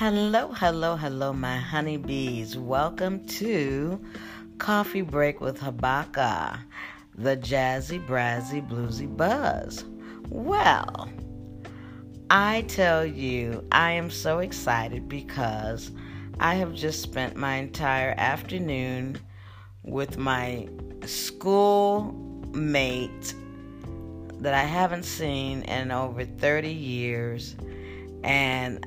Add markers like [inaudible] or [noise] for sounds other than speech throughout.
Hello, hello, hello, my honeybees. Welcome to Coffee Break with Habaka, the jazzy, brazzy, bluesy buzz. Well, I tell you, I am so excited because I have just spent my entire afternoon with my schoolmate that I haven't seen in over 30 years. And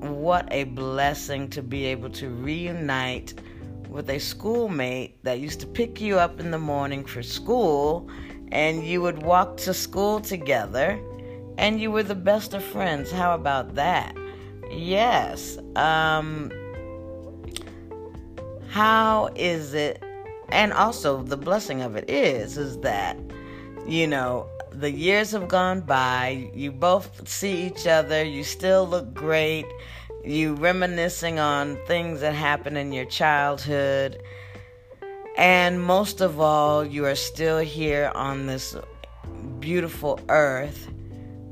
what a blessing to be able to reunite with a schoolmate that used to pick you up in the morning for school and you would walk to school together and you were the best of friends. How about that? Yes. Um how is it and also the blessing of it is is that you know the years have gone by. You both see each other. You still look great. You reminiscing on things that happened in your childhood. And most of all, you are still here on this beautiful earth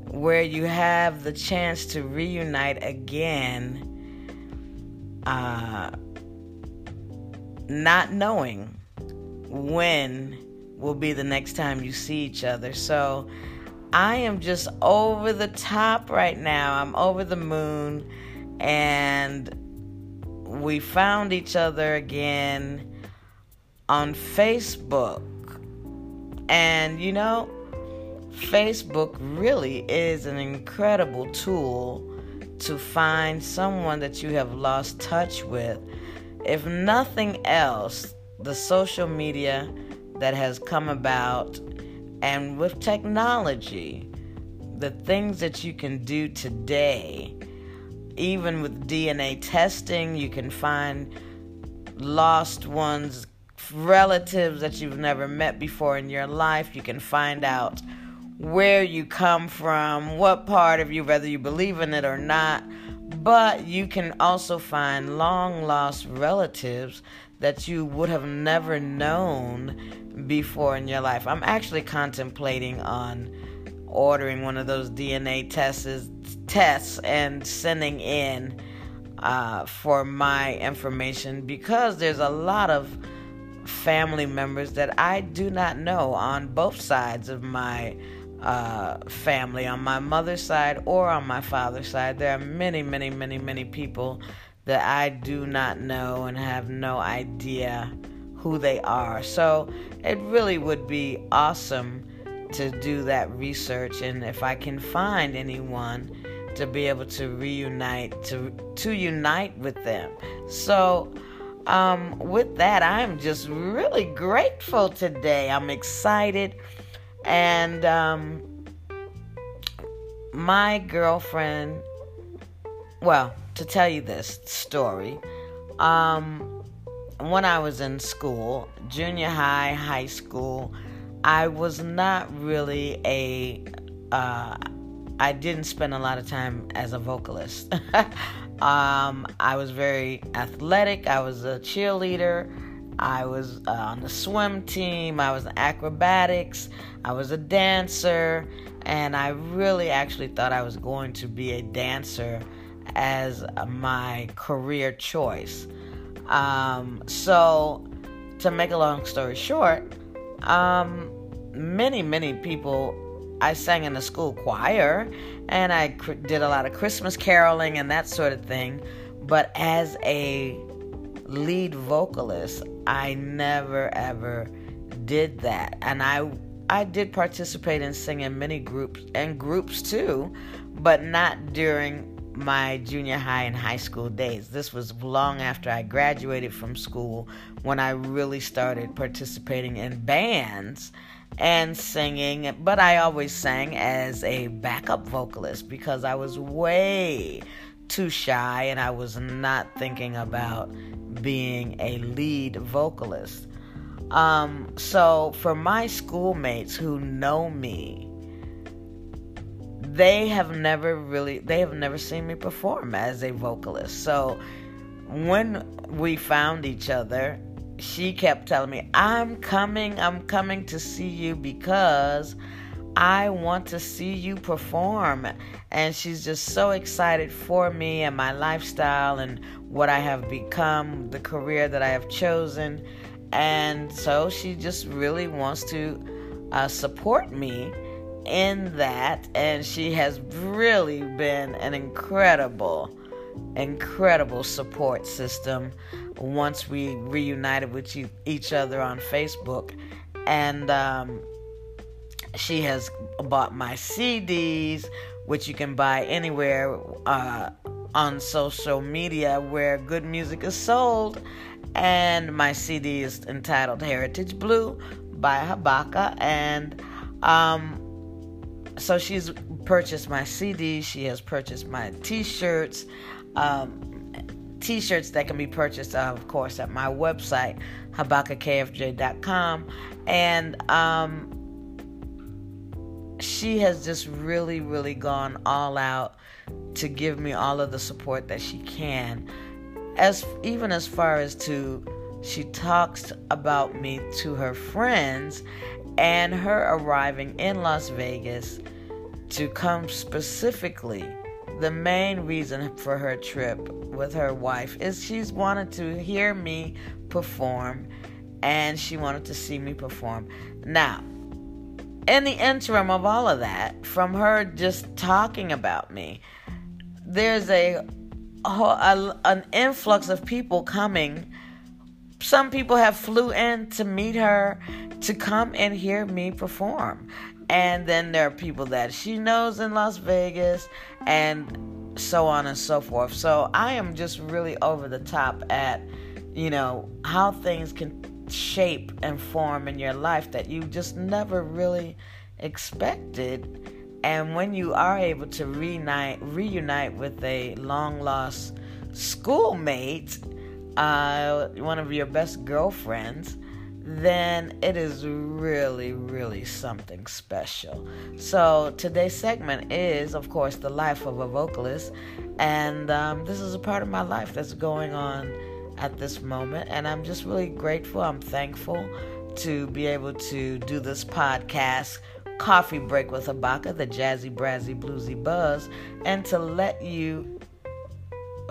where you have the chance to reunite again, uh, not knowing when will be the next time you see each other. So I am just over the top right now. I'm over the moon. And we found each other again on Facebook. And you know, Facebook really is an incredible tool to find someone that you have lost touch with. If nothing else, the social media that has come about, and with technology, the things that you can do today, even with DNA testing, you can find lost ones, relatives that you've never met before in your life. You can find out where you come from, what part of you, whether you believe in it or not. But you can also find long lost relatives that you would have never known before in your life. I'm actually contemplating on ordering one of those DNA tests tests and sending in uh, for my information because there's a lot of family members that I do not know on both sides of my uh, family, on my mother's side or on my father's side. There are many, many, many, many people that I do not know and have no idea who they are. So it really would be awesome to do that research and if I can find anyone to be able to reunite to to unite with them. So um, with that, I'm just really grateful today. I'm excited, and um, my girlfriend. Well, to tell you this story, um, when I was in school, junior high, high school, I was not really a. Uh, I didn't spend a lot of time as a vocalist. [laughs] um, I was very athletic. I was a cheerleader. I was uh, on the swim team. I was in acrobatics. I was a dancer. And I really actually thought I was going to be a dancer as my career choice. Um, so, to make a long story short, um, many, many people, I sang in the school choir and I cr- did a lot of Christmas caroling and that sort of thing. But as a lead vocalist, I never ever did that. And I I did participate in singing many groups and groups too, but not during my junior high and high school days. This was long after I graduated from school when I really started participating in bands and singing. But I always sang as a backup vocalist because I was way too shy and I was not thinking about being a lead vocalist. Um, so, for my schoolmates who know me, they have never really they have never seen me perform as a vocalist. So when we found each other, she kept telling me, "I'm coming, I'm coming to see you because I want to see you perform. And she's just so excited for me and my lifestyle and what I have become, the career that I have chosen. And so she just really wants to uh, support me in that. And she has really been an incredible, incredible support system once we reunited with each other on Facebook. And um, she has bought my CDs, which you can buy anywhere uh, on social media where good music is sold. And my CD is entitled Heritage Blue by Habaka. And um, so she's purchased my CD, she has purchased my t shirts. Um, t-shirts that can be purchased uh, of course at my website habakakfj.com and um, she has just really, really gone all out to give me all of the support that she can. As even as far as to she talks about me to her friends and her arriving in Las Vegas to come specifically. The main reason for her trip with her wife is she's wanted to hear me perform and she wanted to see me perform. Now, in the interim of all of that, from her just talking about me, there's a, a, an influx of people coming. Some people have flew in to meet her to come and hear me perform. And then there are people that she knows in Las Vegas and so on and so forth. So I am just really over the top at, you know, how things can shape and form in your life that you just never really expected. And when you are able to reunite, reunite with a long lost schoolmate, uh, one of your best girlfriends, then it is really, really something special. So, today's segment is, of course, the life of a vocalist, and um, this is a part of my life that's going on at this moment. And I'm just really grateful. I'm thankful to be able to do this podcast, Coffee Break with Habaka, the jazzy, brazzy, bluesy buzz, and to let you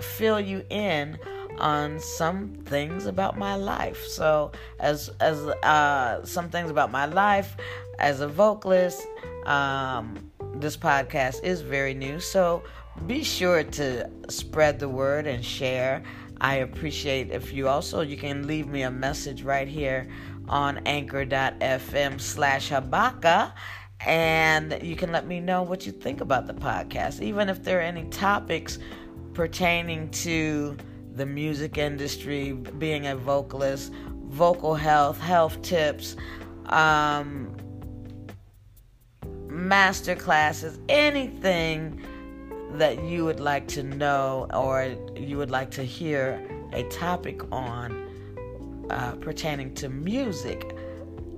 fill you in on some things about my life. So, as as uh, some things about my life as a vocalist, um, this podcast is very new. So, be sure to spread the word and share. I appreciate if you also you can leave me a message right here on anchor.fm slash habaka and you can let me know what you think about the podcast even if there are any topics pertaining to the music industry being a vocalist vocal health health tips um, master classes anything that you would like to know or you would like to hear a topic on uh, pertaining to music,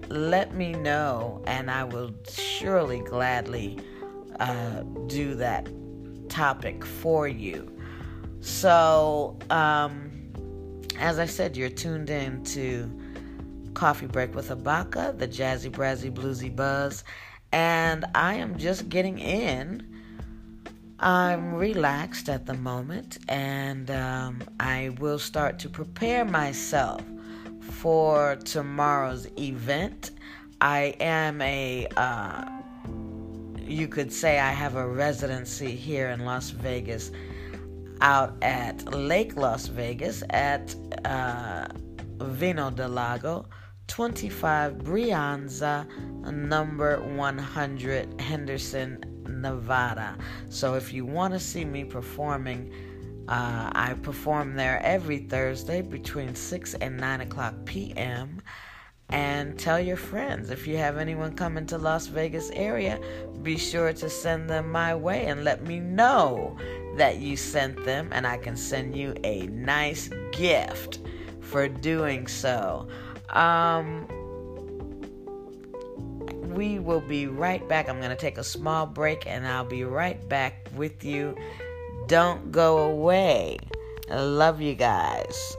let me know and I will surely gladly uh, do that topic for you. So, um, as I said, you're tuned in to Coffee Break with Habaka, the jazzy, brazzy, bluesy buzz, and I am just getting in I'm relaxed at the moment and um, I will start to prepare myself for tomorrow's event. I am a, uh, you could say, I have a residency here in Las Vegas out at Lake Las Vegas at uh, Vino del Lago. 25 Brianza, number 100, Henderson, Nevada. So if you want to see me performing, uh, I perform there every Thursday between 6 and 9 o'clock p.m. And tell your friends if you have anyone coming to Las Vegas area, be sure to send them my way and let me know that you sent them, and I can send you a nice gift for doing so. Um, we will be right back. I'm going to take a small break and I'll be right back with you. Don't go away. I love you guys.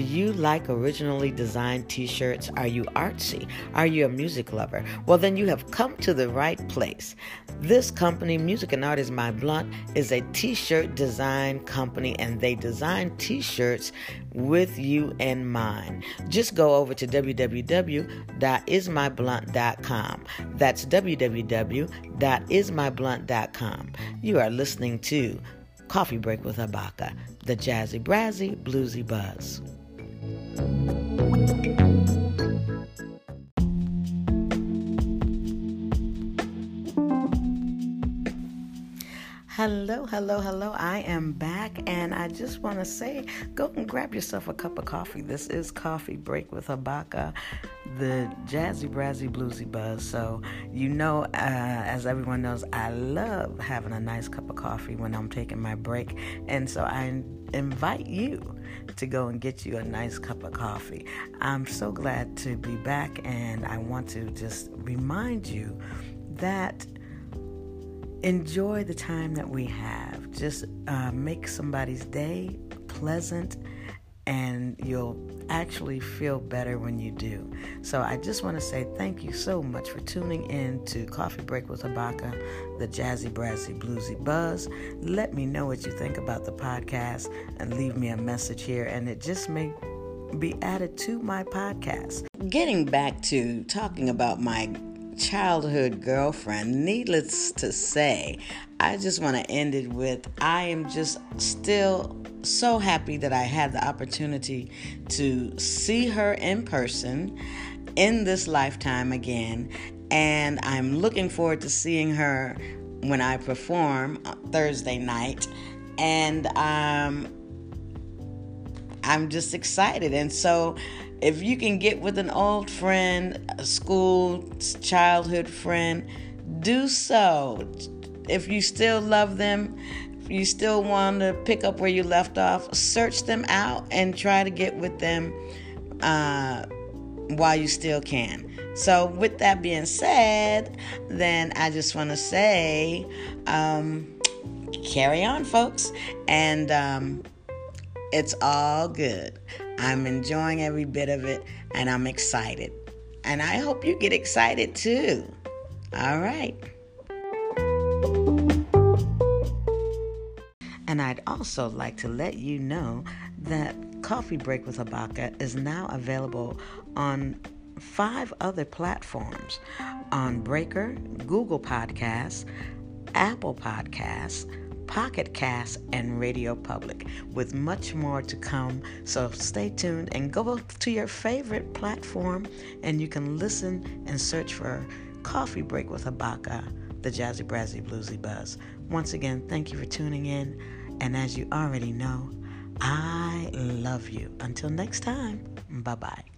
You like originally designed t shirts? Are you artsy? Are you a music lover? Well, then you have come to the right place. This company, Music and Art is My Blunt, is a t shirt design company and they design t shirts with you in mind. Just go over to www.ismyblunt.com. That's www.ismyblunt.com. You are listening to Coffee Break with Habaka, the jazzy, brazzy, bluesy buzz. Bye. Hello, hello. I am back, and I just want to say go and grab yourself a cup of coffee. This is Coffee Break with Habaka, the jazzy, brazzy, bluesy buzz. So, you know, uh, as everyone knows, I love having a nice cup of coffee when I'm taking my break. And so I invite you to go and get you a nice cup of coffee. I'm so glad to be back, and I want to just remind you that enjoy the time that we have. Just uh, make somebody's day pleasant, and you'll actually feel better when you do. So I just want to say thank you so much for tuning in to Coffee Break with Habaka, the jazzy, brassy, bluesy buzz. Let me know what you think about the podcast and leave me a message here, and it just may be added to my podcast. Getting back to talking about my childhood girlfriend, needless to say, I just want to end it with I am just still so happy that I had the opportunity to see her in person in this lifetime again. And I'm looking forward to seeing her when I perform Thursday night. And um, I'm just excited. And so if you can get with an old friend, a school, childhood friend, do so. If you still love them, you still want to pick up where you left off, search them out and try to get with them uh, while you still can. So, with that being said, then I just want to say, um, carry on, folks, and um, it's all good. I'm enjoying every bit of it and I'm excited. And I hope you get excited too. All right. And I'd also like to let you know that Coffee Break with Habaka is now available on five other platforms on Breaker, Google Podcasts, Apple Podcasts, Pocket Cast, and Radio Public, with much more to come. So stay tuned and go to your favorite platform and you can listen and search for Coffee Break with Habaka, the Jazzy Brazzy Bluesy Buzz. Once again, thank you for tuning in. And as you already know, I love you. Until next time, bye bye.